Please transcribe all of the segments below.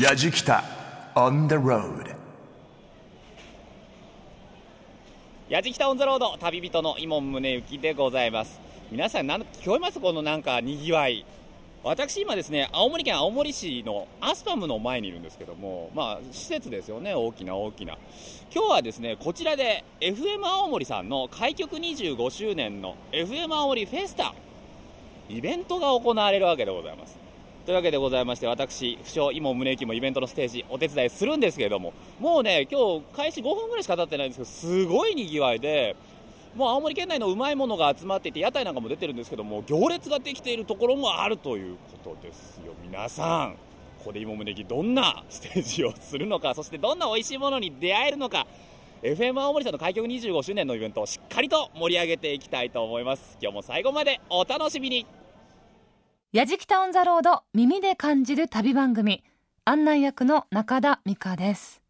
やじきた on the road やじきたオンザロード旅人の伊門宗行でございます。皆さんなん聞こえます？このなんかにぎわい。私今ですね青森県青森市のアスパムの前にいるんですけどもまあ施設ですよね。大きな大きな。今日はですねこちらで FM 青森さんの開局25周年の FM 青森フェスタ。イベントが行われるわけでございます。というわけでございまして私不詳伊門宗行もイベントのステージお手伝いするんですけれどももうね今日開始5分ぐらいしか経ってないんですけどすごいにぎわいでもう青森県内のうまいものが集まっていて屋台なんかも出てるんですけども行列ができているところもあるということですよ。皆さんここで芋宗行どんなステージをするのかそしてどんな美味しいものに出会えるのか FM 青森さんの開局25周年のイベントをしっかりと盛り上げていきたいと思います。今日も最後までお楽しみに。やじきたオンザロード耳で感じる旅番組案内役の中田美香です。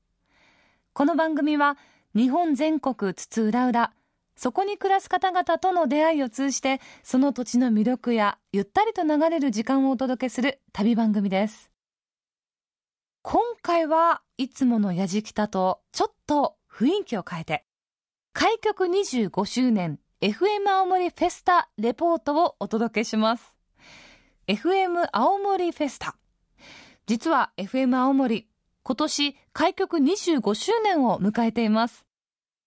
この番組は日本全国津々浦々そこに暮らす方々との出会いを通じてその土地の魅力やゆったりと流れる時間をお届けする旅番組です。今回はいつものやじきたとちょっと雰囲気を変えて開局25周年 FM 青森フェスタレポートをお届けします。FM 青森フェスタ。実は FM 青森今年開局25周年を迎えています。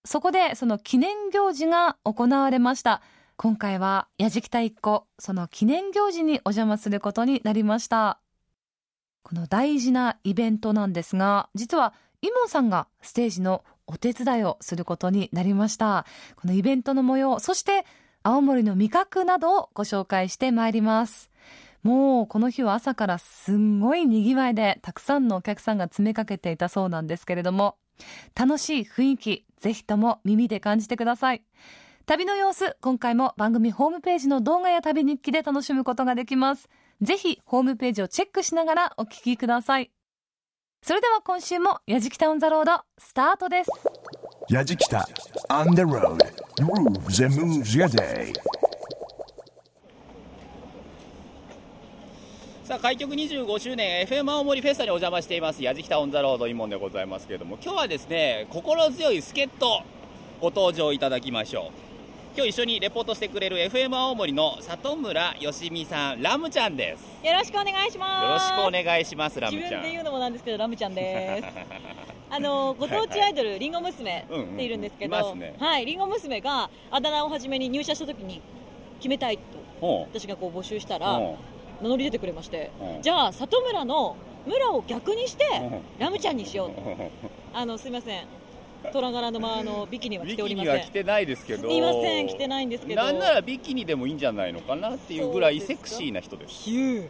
そこでその記念行事が行われました。今回はやじきた一個その記念行事にお邪魔することになりました。この大事なイベントなんですが実はイモンさんがステージのお手伝いをすることになりました。このイベントの模様そして青森の味覚などをご紹介してまいります。もうこの日は朝からすんごい賑わいでたくさんのお客さんが詰めかけていたそうなんですけれども楽しい雰囲気ぜひとも耳で感じてください。旅の様子今回も番組ホームページの動画や旅日記で楽しむことができます。ぜひホームページをチェックしながらお聞きください。それでは今週もやじきたオンザロードスタートです。やじきた on the road grooves and moves your day さあ開局25周年 FM 青森フェスタにお邪魔しています。やじきたオンザロードイモンでございますけれども今日はですね心強い助っ人ご登場いただきましょう。今日一緒にレポートしてくれる FM 青森の里村よしみさんラムちゃんです。よろしくお願いします。よろしくお願いしますラムちゃん。自分で言うのもなんですけど、ラムちゃんです。あのご当地アイドル、りんご娘っているんですけど、うんうんいますね。はい、りんご娘があだ名を初めに入社した時に決めたいとほ私がこう募集したうらほ名乗り出てくれましてう、ん。じゃあ里村の村を逆にしてうん。ラムちゃんにしようと。うあのすみません、虎柄のまああのビキニは着ビておりません。キニは着てないですけど。すみません、着てないんですけど。なんならビキニでもいいんじゃないのかなっていうぐらいセクシーな人です。ヒュー、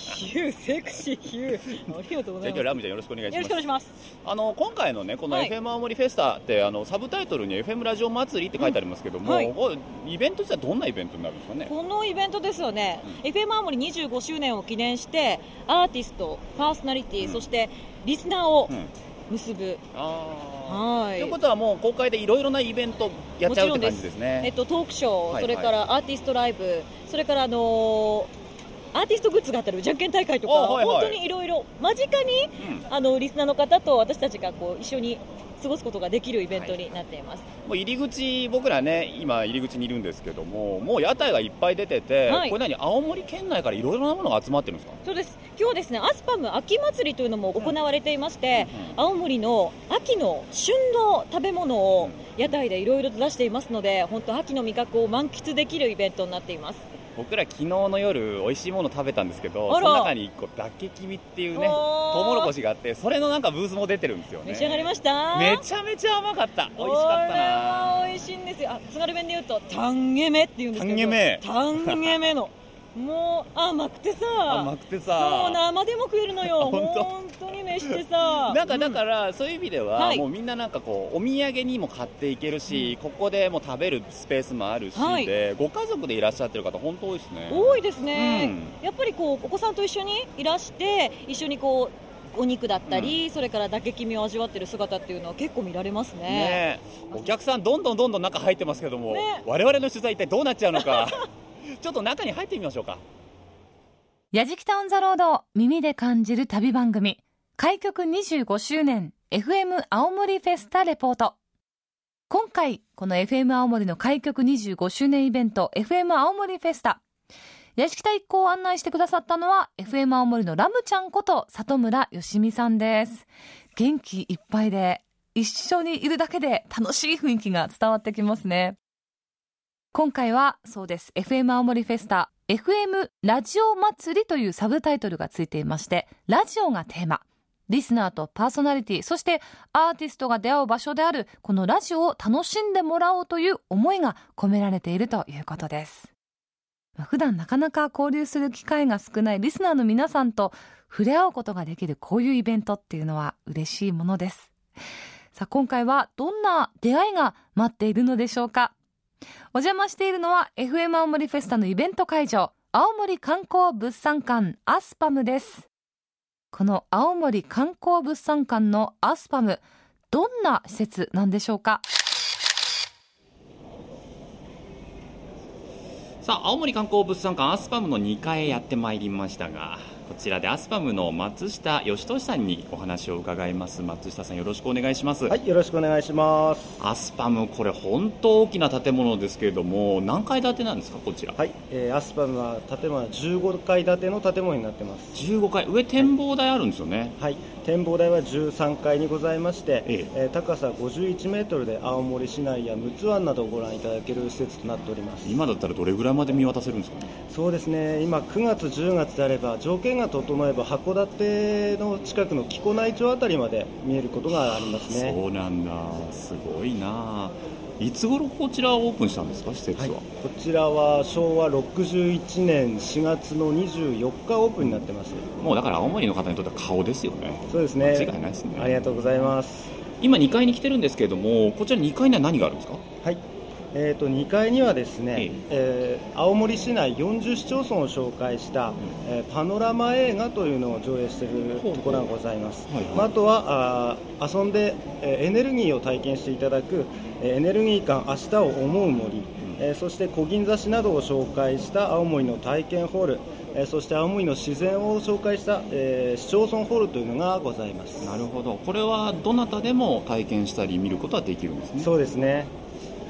ヒュー、セクシーヒュー。ありがとうごじゃあ今日ざいます。ラムちゃんよろしくお願いしよます。ろしくお願い。します。あの今回のねこのはい。FM 青森フェスタってあのサブタイトルに FM ラジオ祭りって書いてありますけども、うん。はい。イベント自体どんなイベントになるんですかね？このイベントですよね、FM 青森25周年を記念してアーティスト、パーソナリティ、うん。そしてリスナーをうん。結ぶ、あはい。ということはもう公開でいろいろなイベントやっちゃうって感じですね。えっと、トークショー、はいはい。それからアーティストライブ、それから、あのーアーティストグッズがあったり、じゃんけん大会とか、あはいはい。本当にいろいろ、間近にうん。あのリスナーの方と私たちがこう一緒に過ごすことができるイベントになっています。もう入り口僕らね今入り口にいるんですけどももう屋台がいっぱい出てて、はい。これ何青森県内からいろいろなものが集まってるんですか？そうです。今日はですねアスパム秋祭りというのも行われていまして、うん青森の秋の旬の食べ物を屋台でいろいろと出していますので本当秋の味覚を満喫できるイベントになっています僕ら昨日の夜美味しいもの食べたんですけどその中に1個ダケキミっていうねおー。トウモロコシがあってそれのなんかブースも出てるんですよね。召し上がりました？めちゃめちゃ甘かった。美味しかったこれはな美味しいんですよ。あ津軽弁で言うとタンゲメって言うんですけどタンゲメ。タンゲメのもう甘くてさ。甘くてさ。そう生でも食えるのよ。本当？に飯してさ。なんかだら、からそういう意味では、はい。もうみんななんかこうお土産にも買っていけるし、ここでもう食べるスペースもあるし、はい。でご家族でいらっしゃってる方本当多いですね。多いですね、うやっぱりこうお子さんと一緒にいらして一緒にこうお肉だったり、それから打撃身を味わってる姿っていうのは結構見られますね。ねお客さんどんどんどんどん中入ってますけども、ね。我々の取材一体どうなっちゃうのか ちょっと中に入ってみましょうか。やじきたオンザロード耳で感じる旅番組開局25周年 FM 青森フェスタレポート。今回この FM 青森の開局25周年イベント FM 青森フェスタ。屋敷田一行を案内してくださったのは FM 青森のラムちゃんこと里村よしみさんです。元気いっぱいで一緒にいるだけで楽しい雰囲気が伝わってきますね。今回はそうです。FM 青森フェスタ FM ラジオ祭りというサブタイトルがついていましてラジオがテーマ。リスナーとパーソナリティそしてアーティストが出会う場所であるこのラジオを楽しんでもらおうという思いが込められているということです。普段なかなか交流する機会が少ないリスナーの皆さんと触れ合うことができるこういうイベントっていうのは嬉しいものです。さあ今回はどんな出会いが待っているのでしょうか？お邪魔しているのは FM 青森フェスタのイベント会場青森観光物産館アスパムです。この青森観光物産館のアスパムどんな施設なんでしょうか？さあ青森観光物産館アスパムの2階へやってまいりましたがこちらでアスパムの松下義俊さんにお話を伺います。松下さんよろしくお願いします。はい、よろしくお願いします。アスパムこれ本当大きな建物ですけれども何階建てなんですかこちら？はい、えーアスパムは建物は15階建ての建物になってます。15階上展望台あるんですよね。はい、展望台は13階にございまして、ええ。えー高さ51メートルで青森市内や陸奥湾などをご覧いただける施設となっております。今だったらどれぐらいまで見渡せるんですかね？そうですね、今9月10月であれば条件が整えば函館の近くの木古内町あたりまで見えることがありますね。そうなんだ。すごいな。いつ頃こちらオープンしたんですか施設は？い、は、こちらは昭和61年4月の24日オープンになってます。もうだから青森の方にとっては顔ですよねそうですね。間違いないですね。ありがとうございます。今2階に来てるんですけれどもこちら2階には何があるんですか？はい。えー、と2階にはですね、ええ。えー青森市内40市町村を紹介した、えーパノラマ映画というのを上映しているところがございます、はいはい。まあ、あとはあー遊んで、えーエネルギーを体験していただく、えーエネルギー館明日を思う森、えーそして小銀座市などを紹介した青森の体験ホール、えーそして青森の自然を紹介した、えー市町村ホールというのがございます。なるほど。これはどなたでも体験したり見ることはできるんですね。そうですね。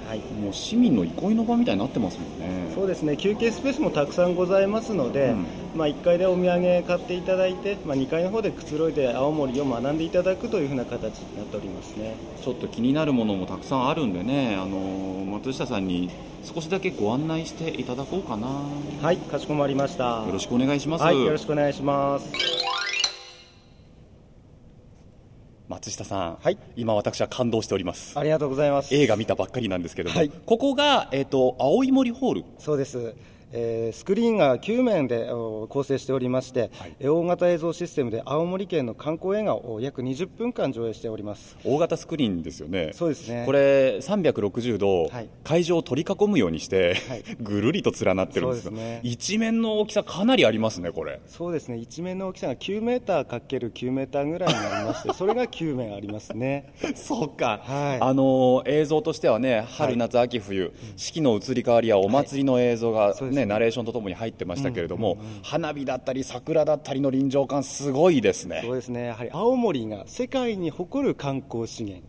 はい。もう市民の憩いの場みたいになってますもんね。そうですね。休憩スペースもたくさんございますので、うん。まあ、1階でお土産買っていただいて、まあ、2階の方でくつろいで青森を学んでいただくというふうな形になっておりますね。ちょっと気になるものもたくさんあるんでね。あの松下さんに少しだけご案内していただこうかな。はいかしこまりました。よろしくお願いします、はいよろしくお願いします。松下さん、はい。今私は感動しております。ありがとうございます。映画見たばっかりなんですけども、はい。ここが、えっと青い森ホール。そうです、えースクリーンが9面でお構成しておりまして、はい。えー大型映像システムで青森県の観光映画を約20分間上映しております。大型スクリーンですよね。そうですね。これ360度、はい。会場を取り囲むようにして、はい。ぐるりと連なってるんですよ。そうですね。一面の大きさかなりありますねこれ。そうですね。一面の大きさが9メーターかける9メーターぐらいになりまして それが9面ありますね。そうか、はい。あのー映像としてはね春、はい。夏、秋、冬、四季の移り変わりやお祭りの映像が、ねそうですねナレーションとともに入ってましたけれども、花火だったり桜だったりの臨場感、すごいですね。そう。ですね。やはり青森が世界に誇る観光資源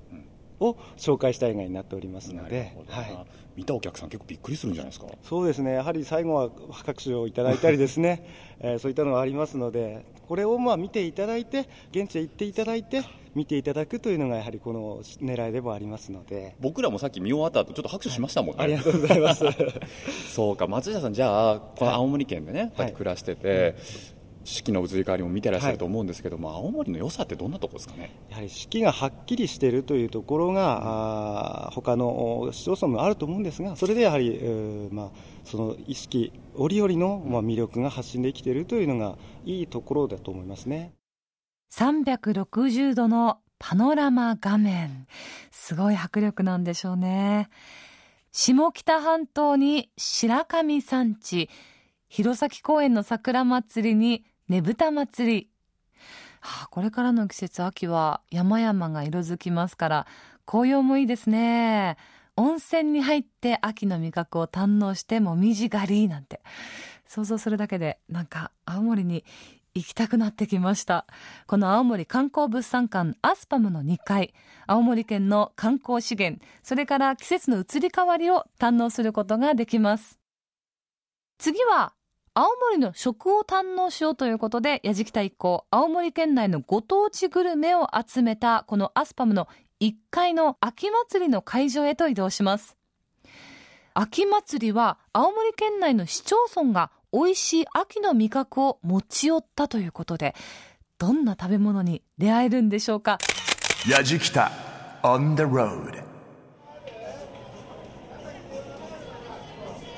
を紹介した映画になっておりますのなるでほ、どな。はい、見たお客さん、結構びっくりするんじゃないですか？そうですねやはり最後は拍手をいただいたりですね、えーそういったのがありますのでこれをまあ見ていただいて現地へ行っていただいて見ていただくというのがやはりこの狙いでもありますので。僕らもさっき見終わった後ちょっと拍手しましたもんね。ありがとうございます。そうか、松下さん、じゃあ、この青森県でね、こうやって暮らしてて、四季の移り変わりも見てらっしゃると思うんですけども、青森の良さってどんなとこですかね？やはり四季がはっきりしているというところが、あー他の市町村もあると思うんですが、それでやはり、えーまあ、その意識折々の、まあ、魅力が発信できているというのがいいところだと思いますね。360度のパノラマ画面。すごい迫力なんでしょうね。下北半島に白神山地。弘前公園の桜祭りにねぶた祭り、はあ、これからの季節秋は山々が色づきますから紅葉もいいですね。温泉に入って秋の味覚を堪能してもみじ狩りなんて。想像するだけでなんか青森に行きたくなってきました。この青森観光物産館アスパムの2階。青森県の観光資源。それから季節の移り変わりを堪能することができます。次は青森の食を堪能しようということで、やじきた一行、青森県内のご当地グルメを集めた、このアスパムの1階の秋祭りの会場へと移動します。秋祭りは、青森県内の市町村が美味しい秋の味覚を持ち寄ったということで、どんな食べ物に出会えるんでしょうか？やじきた on the road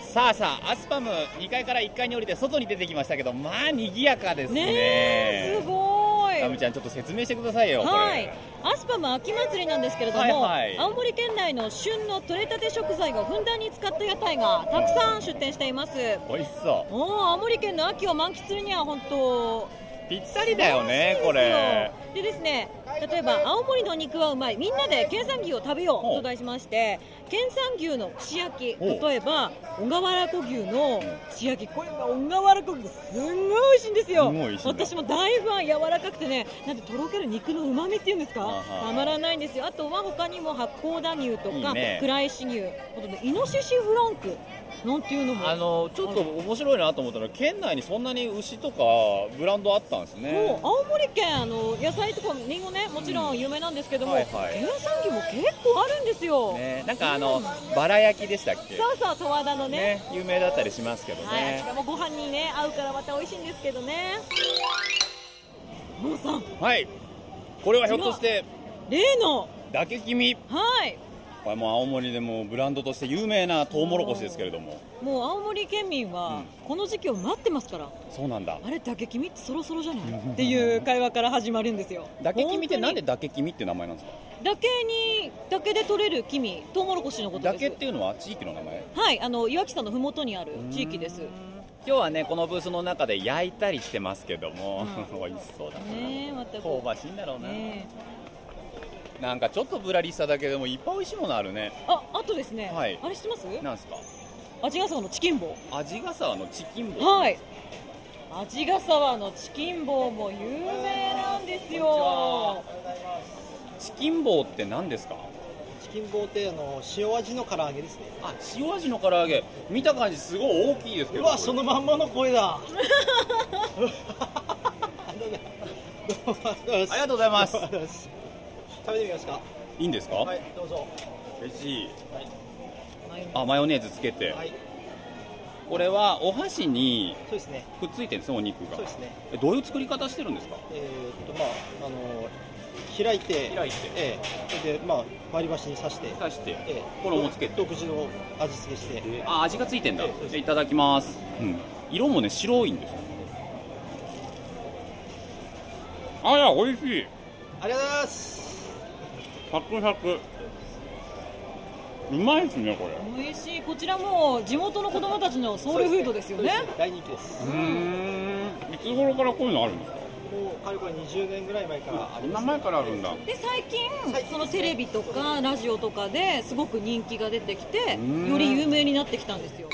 さあさあアスパム2階から1階に降りて外に出てきましたけどまあ賑やかですね。ねすごい。タムちゃんちょっと説明してくださいよはい。アスパム秋祭りなんですけれども、はいはい、青森県内の旬の取れたて食材をふんだんに使った屋台がたくさん出店しています。美味しそう。お青森県の秋を満喫するには本当ぴったりだよねこれ。でですね例えば青森の肉はうまい。みんなで県産牛を食べようと題しまして県産牛の串焼き。例えば小川原湖牛の串焼き。これが小川原湖牛すんごい美味しいんですよ。私も大ファン柔らかくてねなんてとろける肉のうまみっていうんですか？たまらないんですよ。あとは他にも八甲田牛とか倉石牛。あとねイノシシフランクなんていうのも。あのちょっと面白いなと思ったら県内にそんなに牛とかブランドあったんですね。そう青森県あの野菜とかりんごねもちろん有名なんですけども、うんはいはい、県産牛も結構あるんですよ、ね、なんかあの、バラ焼きでしたっけ？そうそう十和田のね、ね、有名だったりしますけどね、はい、しかもご飯にね合うからまた美味しいんですけどね。モさん。はい。これはひょっとして例の。だけ君はいこれも青森でもブランドとして有名なトウモロコシですけれども。もう青森県民はこの時期を待ってますから、うん、そうなんだ。あれだけ君ってそろそろじゃない？っていう会話から始まるんですよ。だけ君ってなんでだけ君って名前なんですか？だけにだけで取れる黄身トウモロコシのことです。だけっていうのは地域の名前？はいあの岩木山のふもとにある地域です。今日はねこのブースの中で焼いたりしてますけども、うん、美味しそうだな、ね、また香ばしいんだろうな、ねなんかちょっとぶらりしただけでもいっぱい美味しいものあるね。ああとですね、はい、あれ知ってます？なんですか？味ヶ沢のチキン棒味ヶ沢のチキン棒はい。味ヶ沢のチキン棒も有名なんですよ。チキン棒って何ですか？チキン棒ってあの塩味の唐揚げですね。あ塩味の唐揚げ。見た感じすごい大きいですけど。うわそのまんまの声だ。ありがとうございます 食べてみますか。いいんですか？はいどうぞ。嬉しい、はい、あマヨネーズつけて、はい、これはお箸にそうですね。くっついてるんですねお肉が。そうですね。えどういう作り方してるんですか？えー、っとまああの開いて開いて、ええ、でまあ割り箸に刺して刺して、ええ、衣つけて。独自の味付けして、えー、あ味がついてんだ、ええ、いただきます、うん、色もね白いんですよ。あら美味しい。ありがとうございますサクサク。うまいですねこれ。美味しい。こちらも地元の子供たちのソウルフードですよね。大人気です。うん。いつ頃からこういうのあるんですかもうかれこれ20年ぐらい前からあります、ね、前からあるんだ？で最近そのテレビとかラジオとかですごく人気が出てきてより有名になってきたんですよ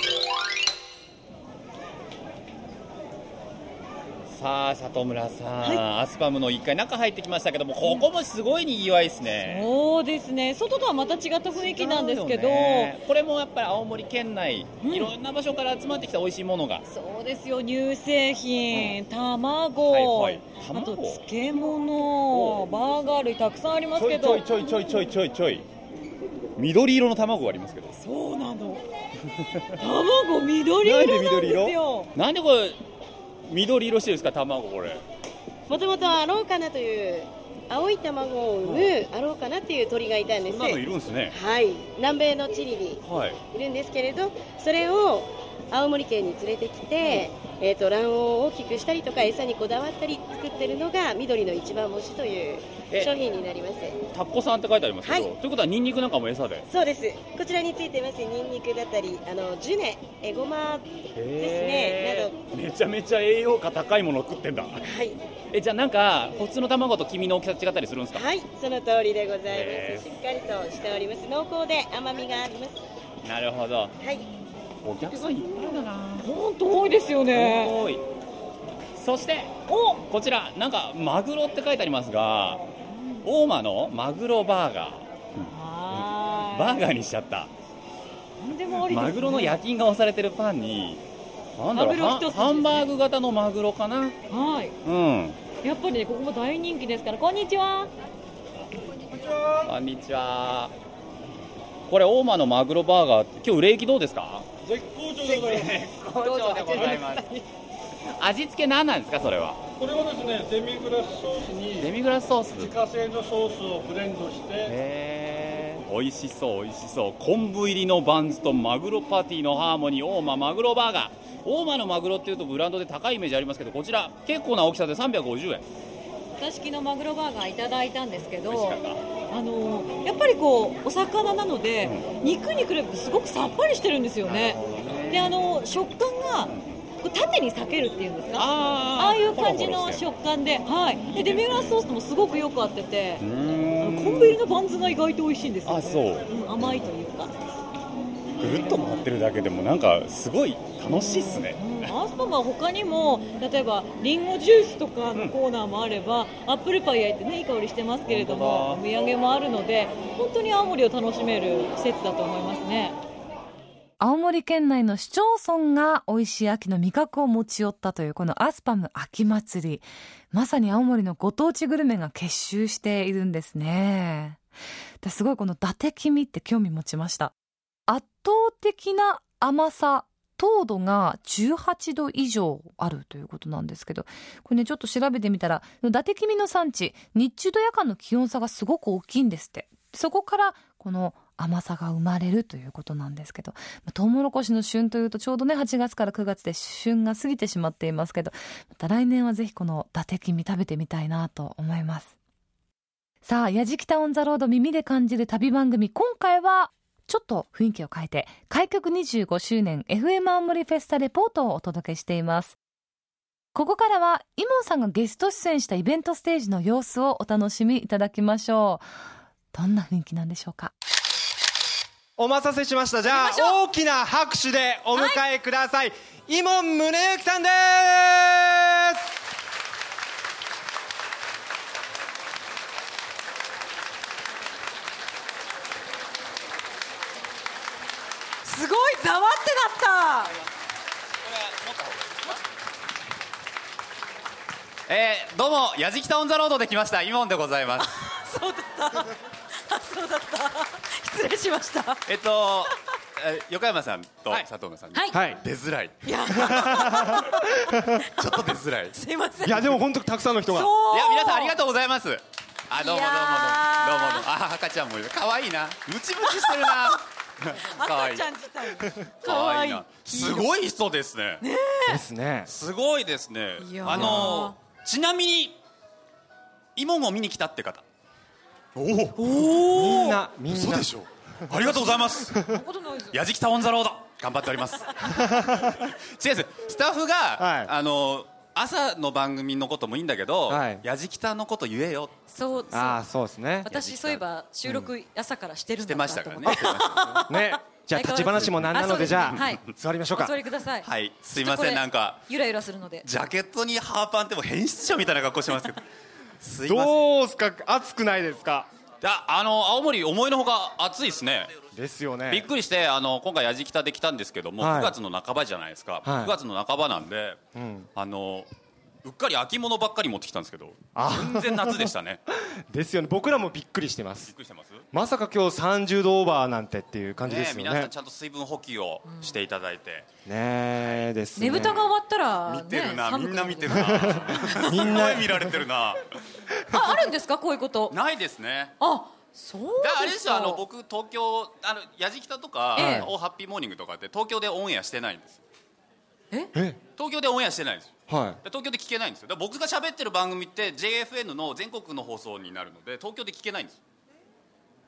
さあ里村さん、はい、アスパムの1階中入ってきましたけどもここもすごいにぎわいですね、そうですね。外とはまた違った雰囲気なんですけど、ね、これもやっぱり青森県内、うん、いろんな場所から集まってきた美味しいものが。そうですよ。乳製品、うん、卵、はいはい、あと漬物バーガー類たくさんありますけど。ちょいちょいちょいちょいちょい緑色の卵がありますけど。そうなの。卵緑色なんですよ。なんでこれ緑色してるんですか？卵これ。もともとアローカナという青い卵を産むアローカナっていう鳥がいたんです。そんなのいるんですね。はい。南米のチリにい。るんですけれど、それを青森県に連れてきて、えーと、卵黄を大きくしたりとか餌にこだわったり作ってるのが緑の一番星という商品になります。タッコさんって書いてありますけど、はい、ということはニンニクなんかも餌で？そうです。こちらについてます。ニンニクだったりあのジュネエゴマですね。など。めちゃめちゃ栄養価高いものを食ってんだ。はい。えじゃあなんか普通の卵と黄身の大きさ違ったりするんですか？はい。その通りでございます。しっかりとしております。濃厚で甘みがあります。なるほど。はい。お客さんいっぱいだな。本当多いですよね。多い。そしておこちらなんかマグロって書いてありますが大間のマグロバーガー。バーガーにしちゃった。マグロの焼きが押されてるパンになんだろう、ね、ハンバーグ型のマグロかな。はい。うん。やっぱりねここも大人気ですから。こんにちは。こんにちは。これ大間のマグロバーガー今日売れ行きどうですか？絶好調でございます。絶好調でございます。味付け何なんですかそれは？これはですねデミグラスソースにデミグラスソース？自家製のソースをブレンドしてへえ美味しそう美味しそう。昆布入りのバンズとマグロパティのハーモニー。大間マグロバーガー。大間のマグロっていうとブランドで高いイメージありますけどこちら結構な大きさで350円。私昨日マグロバーガーいただいたんですけどあのやっぱりこうお魚なので、うん、肉に比べてすごくさっぱりしてるんですよね。であの食感が縦に裂けるっていうんですか？ああいう感じの食感で,、はい、でデミグラスソースともすごくよく合ってて昆布入りのバンズが意外と美味しいんですよ、あそう、うん、甘いというか。ぐるっと回ってるだけでもなんかすごい楽しいっすね、うん、アースパムは他にも例えばリンゴジュースとかのコーナーもあれば、うん、アップルパイ焼いてねいい香りしてますけれどもお土産もあるので本当に青森を楽しめる施設だと思いますね青森県内の市町村が美味しい秋の味覚を持ち寄ったというこのアスパム秋祭り。まさに青森のご当地グルメが結集しているんですね。すごいこの伊達黄身って興味持ちました。圧倒的な甘さ糖度が18度以上あるということなんですけどこれねちょっと調べてみたら伊達黄身の産地日中と夜間の気温差がすごく大きいんですって。そこからこの甘さが生まれるということなんですけど、トウモロコシの旬というとちょうどね、8月から9月で旬が過ぎてしまっていますけど、また来年はぜひこの伊達黄身食べてみたいなと思います。さあ、やじきたオンザロード耳で感じる旅番組、今回はちょっと雰囲気を変えて、開局25周年 FM 青森フェスタレポートをお届けしています。ここからは、イモンさんがゲスト出演したイベントステージの様子をお楽しみいただきましょう。どんな雰囲気なんでしょうか？お待たせしました。じゃあ大きな拍手でお迎えください、はい、伊門宗行さんです。すごいざわってなった。えー、どうもやじきたオンザロードで来ました。イモンでございます。そうだったそうだった 失礼しましたえっと横山さんと佐藤さん、はい、出づらい。いや、ちょっと出づらい。すいません。いやでも本当たくさんの人が。いや皆さんありがとうございます。あどうもどうもどうもどうもあ赤ちゃんもいる。可愛いな。ムチムチしてるな。可愛い。赤ちゃん自体。可愛いな。すごい人ですね。ねですね。すごいですね。あのちなみにイモンを見に来たって方。おお。みんなみんな。そうでしょう。ありがとうございます。やじきたオンザロード頑張っております。違うスタッフが、はい、あの朝の番組のこともいいんだけど、はい、やじきたのこと言えよ。そうあそうですね。私そういえば収録朝からしてるんだましたからね。ね。じゃあ立ち話もなんなのでじゃあ、はい、座りましょうか。座りください。はい。すいませんなんかゆらゆらするので。ジャケットにハーパンっても変質者みたいな格好してますけど。すいません。どうすか暑くないですか？あの青森思いのほか暑いですね。ですよね。びっくりしてあの今回やじきたで来たんですけども、はい、9月の半ばじゃないですか、はい、9月の半ばなんで、うん、あのうっかり秋物ばっかり持ってきたんですけど全然夏でしたね。ですよね。僕らもびっくりしてます。びっくりしてますまさか今日30度オーバーなんてっていう感じですよね。皆さんちゃんと水分補給をしていただいて、うん、ねですね。ねぶたが終わったら、見てるな、みんな見てるな。みんな見られてるな。ああるんですか？こういうこと。ないですね。あそうあれですよあの僕東京あのやじきたとか、ええ、おハッピーモーニングとかって東京でオンエアしてないんですえ？東京でオンエアしてないんですはい、東京で聞けないんですよ。僕が喋ってる番組って JFN の全国の放送になるので東京で聞けないんですへ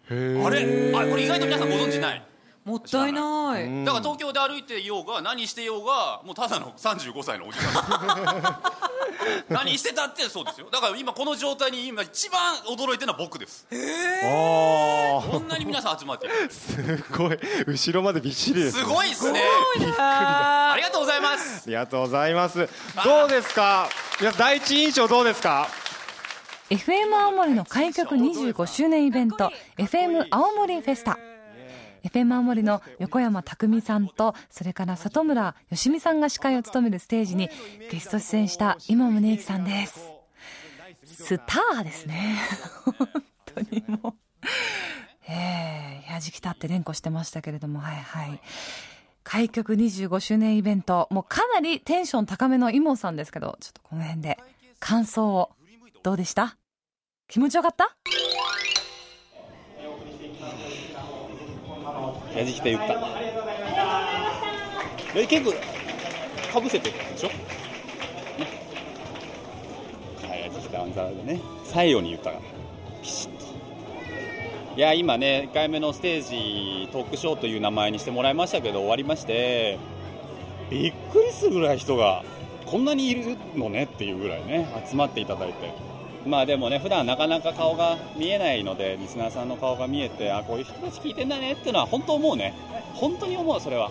あれ？あこれ意外と皆さんご存知ない。もったいない。だから東京で歩いていようが何してようがもうただの35歳のおじさん。何してたってそうですよ。だから今この状態に今一番驚いてるのは僕です。おこんなに皆さん集まって。るすごい。後ろまでびっしりです。すごいっすね。びっくりだありがとうございます。ありがとうございます。どうですか？皆さん第一印象どうですか？FM 青森の開局25周年イベント FM 青森フェスタ。FM 青森の横山匠さんとそれから里村よしみさんが司会を務めるステージにゲスト出演した今宗行さんです。スターですね。本当にもう。ええやじきたって連呼してましたけれどもはいはい。開局25周年イベント。もうかなりテンション高めのイモさんですけどちょっとこの辺で感想をどう？でした？気持ちよかった？やじきた言った。え結構かぶせてるでしょ、ね、はいやじきたアンザラでね最後に言ったから。ピシッと。いや今ね1回目のステージトークショーという名前にしてもらいましたけど終わりましてびっくりするぐらい人がこんなにいるのねっていうぐらいね集まっていただいて。まあでもね普段なかなか顔が見えないのでリスナーさんの顔が見えてあこういう人たち聞いてんだねっていうのは本当思うね。本当に思うそれは。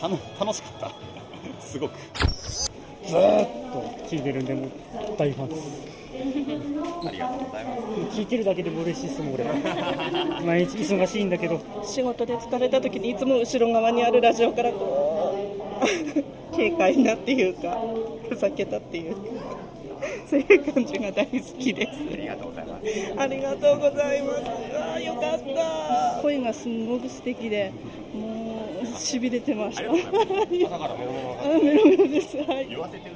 たの楽しかった。すごく。ずーっと聞いてるんでもう大ファンです。ありがとうございます。聞いてるだけでも嬉しいですもん俺 毎日忙しいんだけど。仕事で疲れた時にいつも後ろ側にあるラジオからこう軽快なっていうかふざけたっていうか そういう感じが大好きです。ありがとうございます。ありがとうございます。あーよかった。声がすごく素敵でもうしびれてました。朝からメロメロあメロメロです。はい。言わせてる。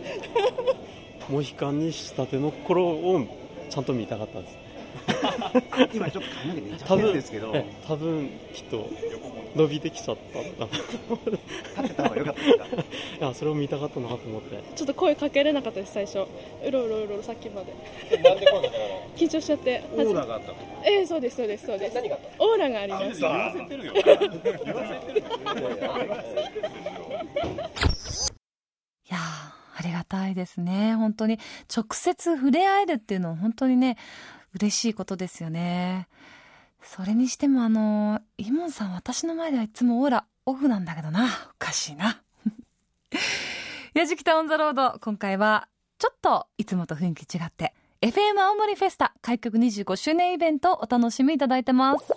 モヒカンにしたての頃をちゃんと見たかったです 今ちょっと髪の毛めっちゃ多分変ですけどえ多分きっと伸びてきちゃったのかな立ってた方が良かったですか？いやそれを見たかったなと思って。ちょっと声かけれなかったです最初。うろうろうろさっきまでなんで声かけられ緊張しちゃって。オーラがあったの？ええそうですそうですそうです。何がオーラがあります。言わせてるよ。言わせてるいやーありがたいですね。本当に。直接触れ合えるっていうのは本当にね嬉しいことですよね。それにしてもあのイモンさん私の前ではいつもオーラオフなんだけどな。おかしいな。やじきたオンザロード今回はちょっといつもと雰囲気違って FM 青森フェスタ開局25周年イベントをお楽しみいただいてます。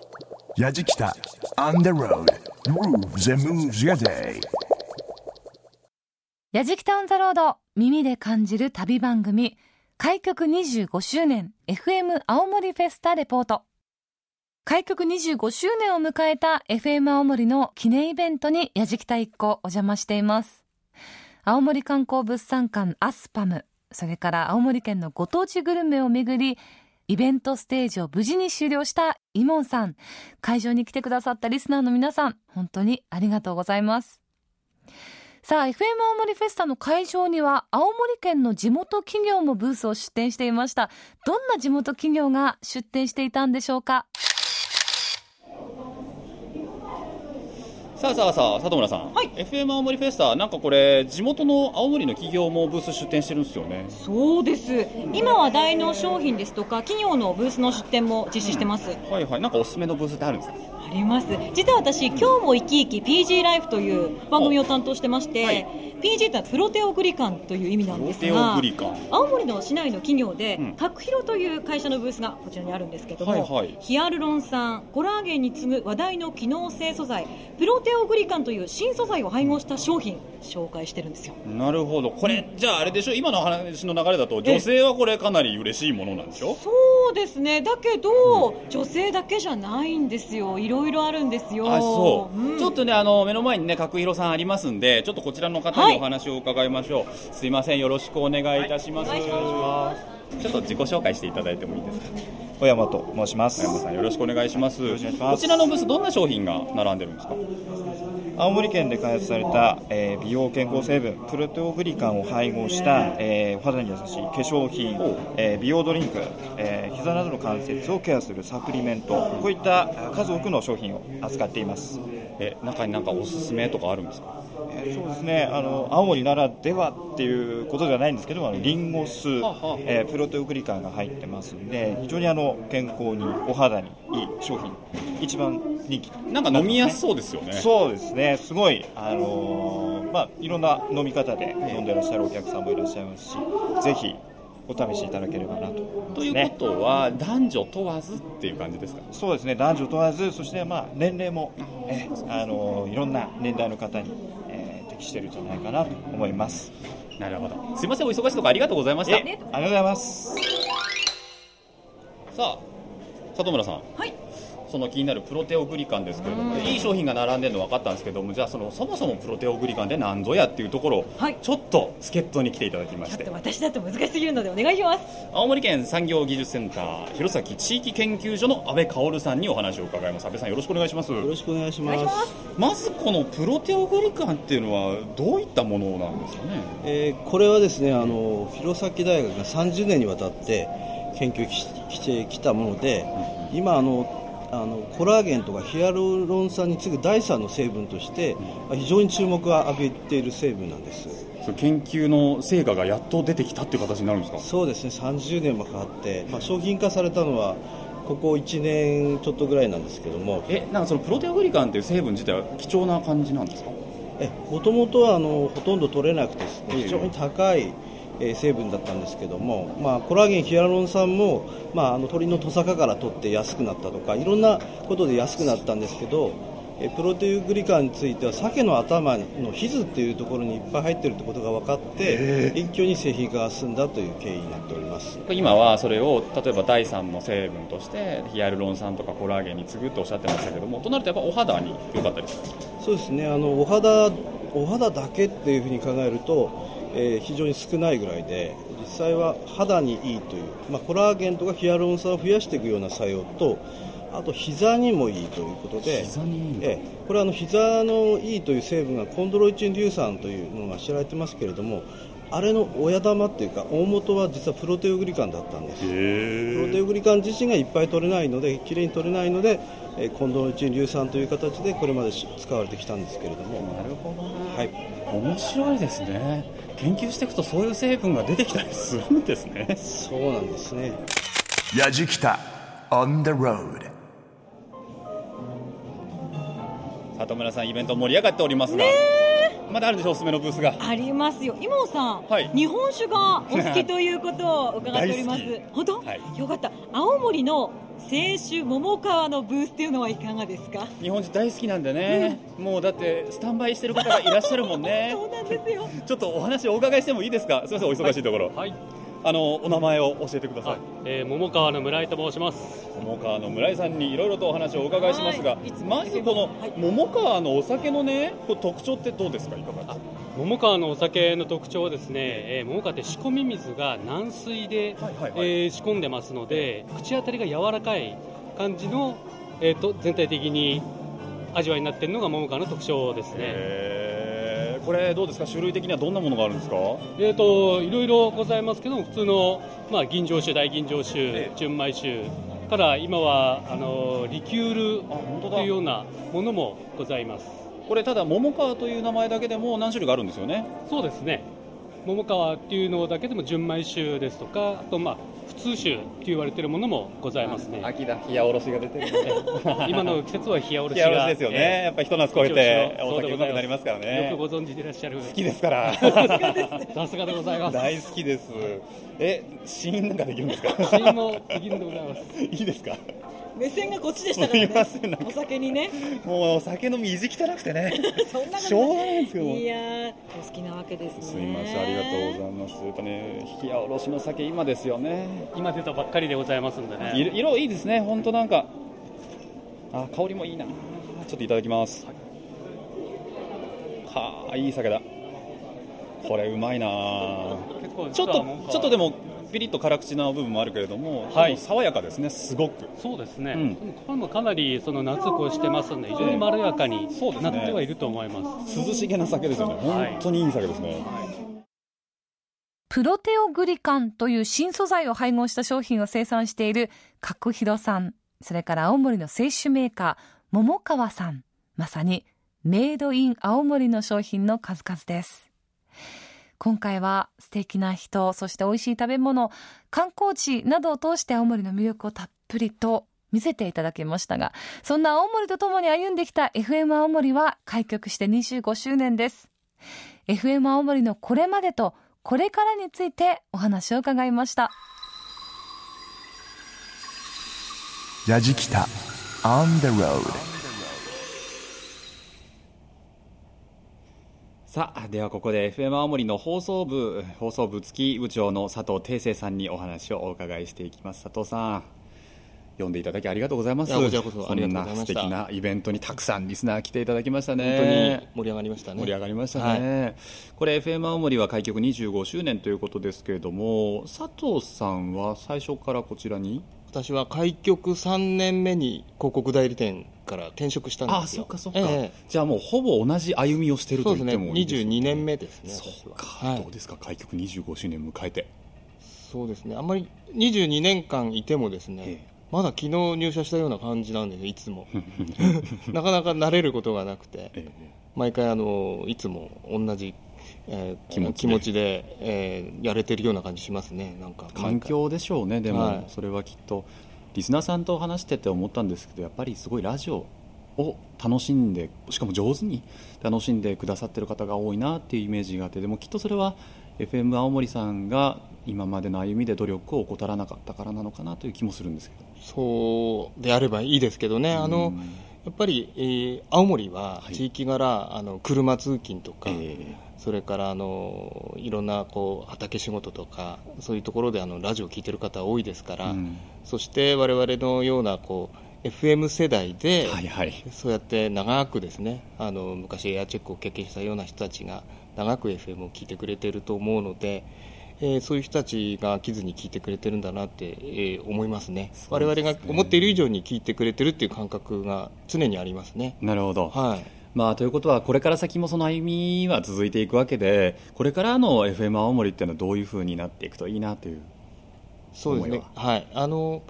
Yajikita on the road. Grooves and moves your day. やじきたオンザロード耳で感じる旅番組開局25周年 FM 青森フェスタレポート。開局25周年を迎えた FM 青森の記念イベントにやじきた一行お邪魔しています。青森観光物産館アスパムそれから青森県のご当地グルメをめぐりイベントステージを無事に終了したイモンさん会場に来てくださったリスナーの皆さん本当にありがとうございます。さあ FM 青森フェスタの会場には青森県の地元企業もブースを出展していました。どんな地元企業が出展していたんでしょうか？さあさあさあ里村さん、FM 青森フェスタなんかこれ地元の青森の企業もブース出展してるんですよね。そうです。今話題の商品ですとか企業のブースの出展も実施してます、はいはい。なんかおすすめのブースってあるんですか？あります。実は私今日も生き生き PG ライフという番組を担当してまして、うのはプロテオグリカンという意味なんですプロテオがグリカン。青森の市内の企業で、うん。核ヒロという会社のブースがこちらにあるんですけども、はいはい。ヒアルロン酸コラーゲンに次ぐ話題の機能性素材プロテオグリカンという新素材を配合した商品紹介してるんですよ。なるほど。これじゃああれでしょ？今の話の流れだと女性はこれかなり嬉しいものなんでしょ？そうですね。だけど、女性だけじゃないんですよ。いろいろあるんですよ。あそう、ん。ちょっとねあの目の前にね角広さんありますんでちょっとこちらの方にお話を伺いましょう、すいません。よろしくお願いいたします、ちょっと自己紹介していただいてもいいですか？小山と申します。小山さんよろしくお願いします。こちらのブースどんな商品が並んでるんですか？青森県で開発された、えー美容健康成分プロテオグリカンを配合した、えーお肌に優しい化粧品、えー美容ドリンク、えー膝などの関節をケアするサプリメントこういったえー数多くの商品を扱っています。え中になんかおすすめとかあるんですか？えーそうですね。あの青森ならではっていうことではないんですけどもリンゴ酢、えープロテオグリカンが入ってますんで非常にあの健康にお肌にいい商品一番人気なんか飲みやすそうですよね。そうですね。すごいあのーまあいろんな飲み方で飲んでらっしゃるお客さんもいらっしゃいますしぜひお試しいただければなとということは男女問わずっていう感じですか？そうですね。男女問わずそしてまあ年齢も、えあのいろんな年代の方に、してるんじゃないかなと思います。なるほど。すいませんお忙しいところありがとうございました。ありがとうございます。さあ里村さんその気になるプロテオグリカンですけれども、い。い商品が並んでるの分かったんですけどもじゃあそのそもそもプロテオグリカンで何ぞやっていうところを、ちょっと助っ人に来ていただきまして。私だと難しすぎるのでお願いします。青森県産業技術センター弘前地域研究所の阿部薫さんにお話を伺います。阿部さんよろしくお願いします。よろしくお願いします。まずこのプロテオグリカンっていうのはどういったものなんですかね？えーこれはですねあの弘前大学が30年にわたって研究ししてきたもので今あのあのコラーゲンとかヒアルロン酸に次ぐ第3の成分としてまあ非常に注目を浴びている成分なんです。研究の成果がやっと出てきたっていう形になるんですか？そうですね。30年もかかって、まあ、商品化されたのはここ1年ちょっとぐらいなんですけども。えなんかそのプロテオグリカンっていう成分自体は貴重な感じなんですか？もともとはあのほとんど取れなくてですね非常に高いえー成分だったんですけども、まあ、コラーゲン、ヒアルロン酸も、まあ、あの鳥のトサカから取って安くなったとかいろんなことで安くなったんですけどえープロテウグリカンについては鮭の頭のヒズっていうところにいっぱい入っているということが分かって一挙に製品化が進んだという経緯になっております。今はそれを例えば第3の成分としてヒアルロン酸とかコラーゲンに次ぐとおっしゃってましたけどもとなるとやっぱお肌に良かったりするそうですね。あのお肌お肌だけっていうふうに考えると、えー非常に少ないぐらいで実際は肌にいいという、まあ、コラーゲンとかヒアルロン酸を増やしていくような作用とあと膝にもいいということで膝にいいええこれはあの膝のいいという成分がコンドロイチン硫酸というものが知られてますけれどもあれの親玉っていうか大元は実はプロテオグリカンだったんです。プロテオグリカン自身がいっぱい取れないのできれいに取れないので、えーコンドロイチン硫酸という形でこれまでし使われてきたんですけれども。なるほどはい面白いですね。研究していくとそういう成分が出てきたりするんですね。そうなんですね。やじきた on the road. 里村さんイベント盛り上がっておりますが、まだあるでしょおすすめのブースが。ありますよ。今尾さん、はい。日本酒がお好きということを伺っております。大本当、よかった。青森の清酒桃川のブースっていうのはいかがですか？日本人大好きなんでね、もうだってスタンバイしてる方がいらっしゃるもんね。そうなんですよ。ちょっとお話お伺いしてもいいですか？すみませんお忙しいところ。はいあのお名前を教えてください。えー桃川の村井と申します。桃川の村井さんにいろいろとお話をお伺いしますが、まずこの桃川のお酒のねこう特徴ってどうですか？いかがですか？桃川のお酒の特徴はですね、えー桃川って仕込み水が軟水で、えー仕込んでますので口当たりが柔らかい感じの、えーと全体的に味わいになっているのが桃川の特徴ですね。えーこれどうですか？種類的にはどんなものがあるんですか？えー、といろいろございますけども普通の、まあ、吟醸酒大吟醸酒、純米酒から今はあのリキュールというようなものもございます。これただ桃川という名前だけでも何種類かあるんですよね？そうですね桃川っていうのだけでも純米酒ですとかあとまあ普通酒って言われてるものもございますね。秋だ冷やおろしが出てる今の季節は冷やおろし冷やおろがしですよね、ええ。やっぱり一夏超えてお酒うまくなりますからね。よくご存知でいらっしゃる。好きですから。さすがでございます。大好きです。え試飲なんかできるんですか？試飲もできるんでございます。いいですか？目線がこっちでしたからすみませお酒にね。もうお酒飲み意地汚くてね。そんなことしょうがないんですけどもいやーお好きなわけですね。すみませんありがとうございます。やっぱね冷やおろしの酒今ですよね。今出たばっかりでございますんでね。色色いいですね。本当なんか。あ香りもいいな。ちょっといただきます。はあいい酒だ。これうまいな結構ちょっとちょっとでもピリッと辛口な部分もあるけれども、はい。爽やかですねすごく。そうですね、うん。これもかなりその夏を越してますので非常にまろやかになってはいると思います。涼しげな酒ですよね。本当にいい酒ですね、プロテオグリカンという新素材を配合した商品を生産している角広さん、それから青森の清酒メーカー、桃川さん。まさにメイドイン青森の商品の数々です。今回は素敵な人、そして美味しい食べ物、観光地などを通して青森の魅力をたっぷりと見せていただきましたが、そんな青森と共に歩んできた FM 青森は開局して25周年です。FM 青森のこれまでとこれからについてお話を伺いました。ヤジキタ On the road さあではここで FM 青森の放送部放送部付き部長の佐藤定生さんにお話をお伺いしていきます。佐藤さん呼んでいただきありがとうございます。こちらこそありがとう素敵なイベントにたくさんリスナー来ていただきましたね。本当に盛り上がりましたね。盛り上がりましたね、これ FM 青森は開局25周年ということですけれども佐藤さんは最初からこちらに私は開局3年目に広告代理店から転職したんですよ。あそっかそっか、ええ。じゃあもうほぼ同じ歩みをしていると言ってもいいですそうですね。22年目ですね。そうか、どうですか？開局25周年迎えて。そうですね。あんまり22年間いてもですね、まだ昨日入社したような感じなんですよいつも。なかなか慣れることがなくて、毎回あのいつも同じ、えー気持ちで。気持ちで、えーやれてるような感じしますね。なんか環境でしょうね。でも、はい。それはきっとリスナーさんと話してて思ったんですけどやっぱりすごいラジオを楽しんでしかも上手に楽しんでくださってる方が多いなっていうイメージがあってでもきっとそれは FM 青森さんが今までの歩みで努力を怠らなかったからなのかなという気もするんですけど。そうであればいいですけどね、あのやっぱり、えー青森は地域柄、あの車通勤とか、それからあのいろんなこう畑仕事とか、そういうところであのラジオを聞いてる方多いですから、そして我々のようなこう FM 世代で、そうやって長くですねあの昔エアチェックを経験したような人たちが長く FM を聞いてくれていると思うので、えーそういう人たちが飽きずに聞いてくれてるんだなって、えー思いますね。我々が思っている以上に聞いてくれてるっていう感覚が常にありますね。なるほど、はいまあ、ということはこれから先もその歩みは続いていくわけでこれからの FM 青森っていうのはどういうふうになっていくといいなというそうですね。は？い。あの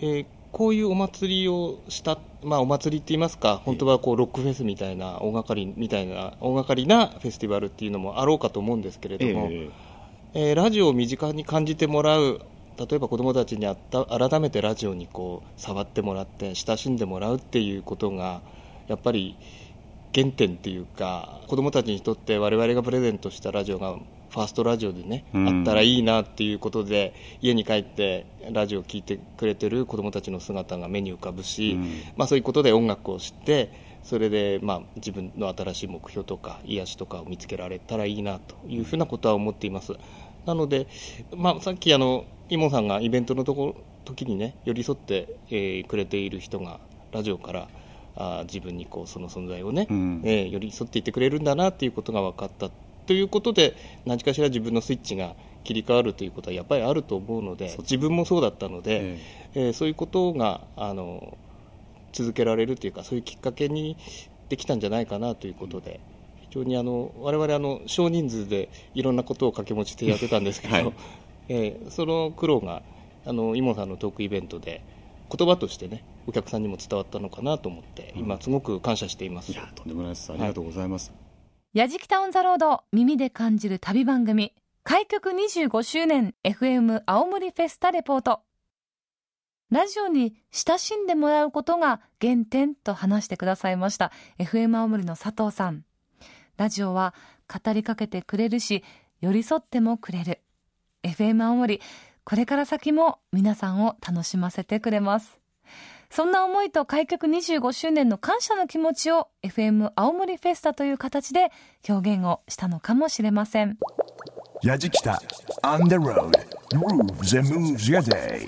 えーこういうお祭りをした、まあ、お祭りって言いますか、本当はこうロックフェスみたいな、大掛かりみたいな、大掛かりなフェスティバルっていうのもあろうかと思うんですけれども、ええーラジオを身近に感じてもらう、例えば子どもたちにあった改めてラジオにこう触ってもらって、親しんでもらうっていうことが、やっぱり原点っていうか、子どもたちにとって我々がプレゼントしたラジオが、ファーストラジオでね、うんあったらいいなっていうことで、家に帰ってラジオを聴いてくれてる子どもたちの姿が目に浮かぶし、まあ、そういうことで音楽を知って、それでまあ自分の新しい目標とか癒しとかを見つけられたらいいなというふうなことは思っています。なので、まあ、さっきあのイモさんがイベントのとこ時にね寄り添って、えーくれている人がラジオからあー自分にこうその存在をね、うん。えー寄り添っていってくれるんだなということが分かったということで何かしら自分のスイッチが切り替わるということはやっぱりあると思うので自分もそうだったので、えーそういうことがあの続けられるというかそういうきっかけにできたんじゃないかなということで。非常にあの我々あの少人数でいろんなことを掛け持ちしてやってたんですけど、はい。えーその苦労があのイモさんのトークイベントで言葉としてねお客さんにも伝わったのかなと思って、今すごく感謝しています。とんでもないです。ありがとうございます、やじきたオンザロード耳で感じる旅番組開局25周年 FM 青森フェスタレポート。ラジオに親しんでもらうことが原点と話してくださいました FM 青森の佐藤さん。ラジオは語りかけてくれるし寄り添ってもくれる。FM 青森これから先も皆さんを楽しませてくれますそんな思いと開局25周年の感謝の気持ちを FM 青森フェスタという形で表現をしたのかもしれません。On the road grooves and moves your day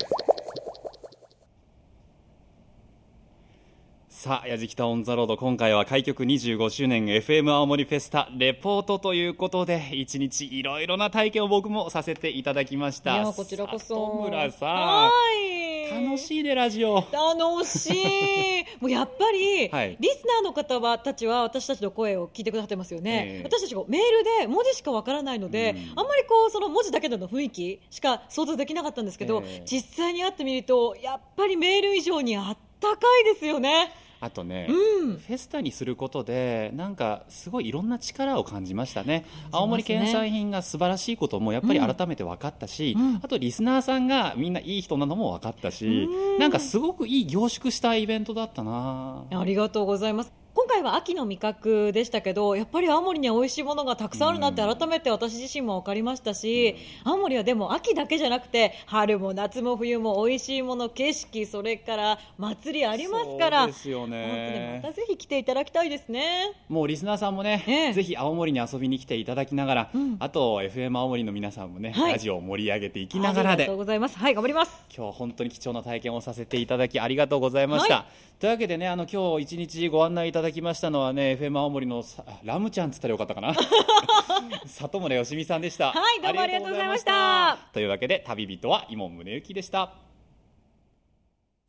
さあ、やじきたオンザロード、今回は開局25周年 FM 青森フェスタレポートということで、一日いろいろな体験を僕もさせていただきました。いやこちらこそ里村さん。はい楽しいね、ラジオ。楽しい。もうやっぱり、はい。リスナーの方はたちは私たちの声を聞いてくださってますよね、ええ。私たちがメールで文字しかわからないので、あんまりこうその文字だけでの雰囲気しか想像できなかったんですけど、ええ。実際に会ってみるとやっぱりメール以上にあったかいですよね。あとね、うんフェスタにすることで、なんかすごいいろんな力を感じましたね。ね青森県産品が素晴らしいこともやっぱり改めて分かったし、あとリスナーさんがみんないい人なのも分かったし、なんかすごくいい凝縮したイベントだったな。ありがとうございます。今回は秋の味覚でしたけど、やっぱり青森には美味しいものがたくさんあるなって改めて私自身も分かりましたし、青森はでも秋だけじゃなくて、春も夏も冬も美味しいもの、景色、それから祭りありますから、そうですよ本当にねまたぜひ来ていただきたいですね。もうリスナーさんもね、ぜひ青森に遊びに来ていただきながら、あと FM 青森の皆さんもね、はいラジオを盛り上げていきながらでありがとう、ございます。はい、頑張ります。今日は本当に貴重な体験をさせていただきありがとうございました。はというわけでね、あの今日一日ご案内いただきましたのはね、FM 青森のさラムちゃんっつったらよかったかな。里村よしみさんでした。はい、どうもありがとうございました。というわけで旅人は伊門宗行でした。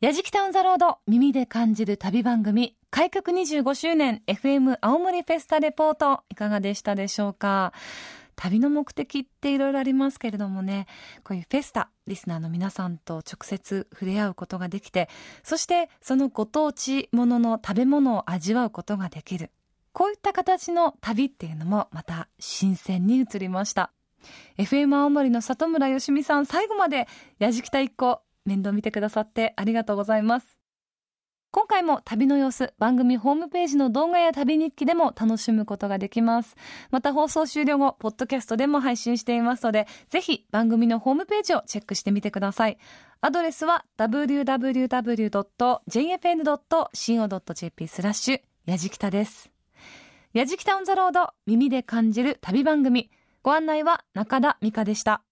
やじきたオンザロード耳で感じる旅番組開局25周年 FM 青森フェスタレポートいかがでしたでしょうか？旅の目的っていろいろありますけれどもねこういうフェスタリスナーの皆さんと直接触れ合うことができてそしてそのご当地ものの食べ物を味わうことができる。こういった形の旅っていうのもまた新鮮に映りました。FM 青森の里村よしみさん最後までやじきた一行面倒見てくださってありがとうございます。今回も旅の様子番組ホームページの動画や旅日記でも楽しむことができます。また放送終了後ポッドキャストでも配信していますのでぜひ番組のホームページをチェックしてみてください。アドレスは www.jfn.co.jp スラッシュやじきたですやじきたオンザロード耳で感じる旅番組。ご案内は中田美香でした。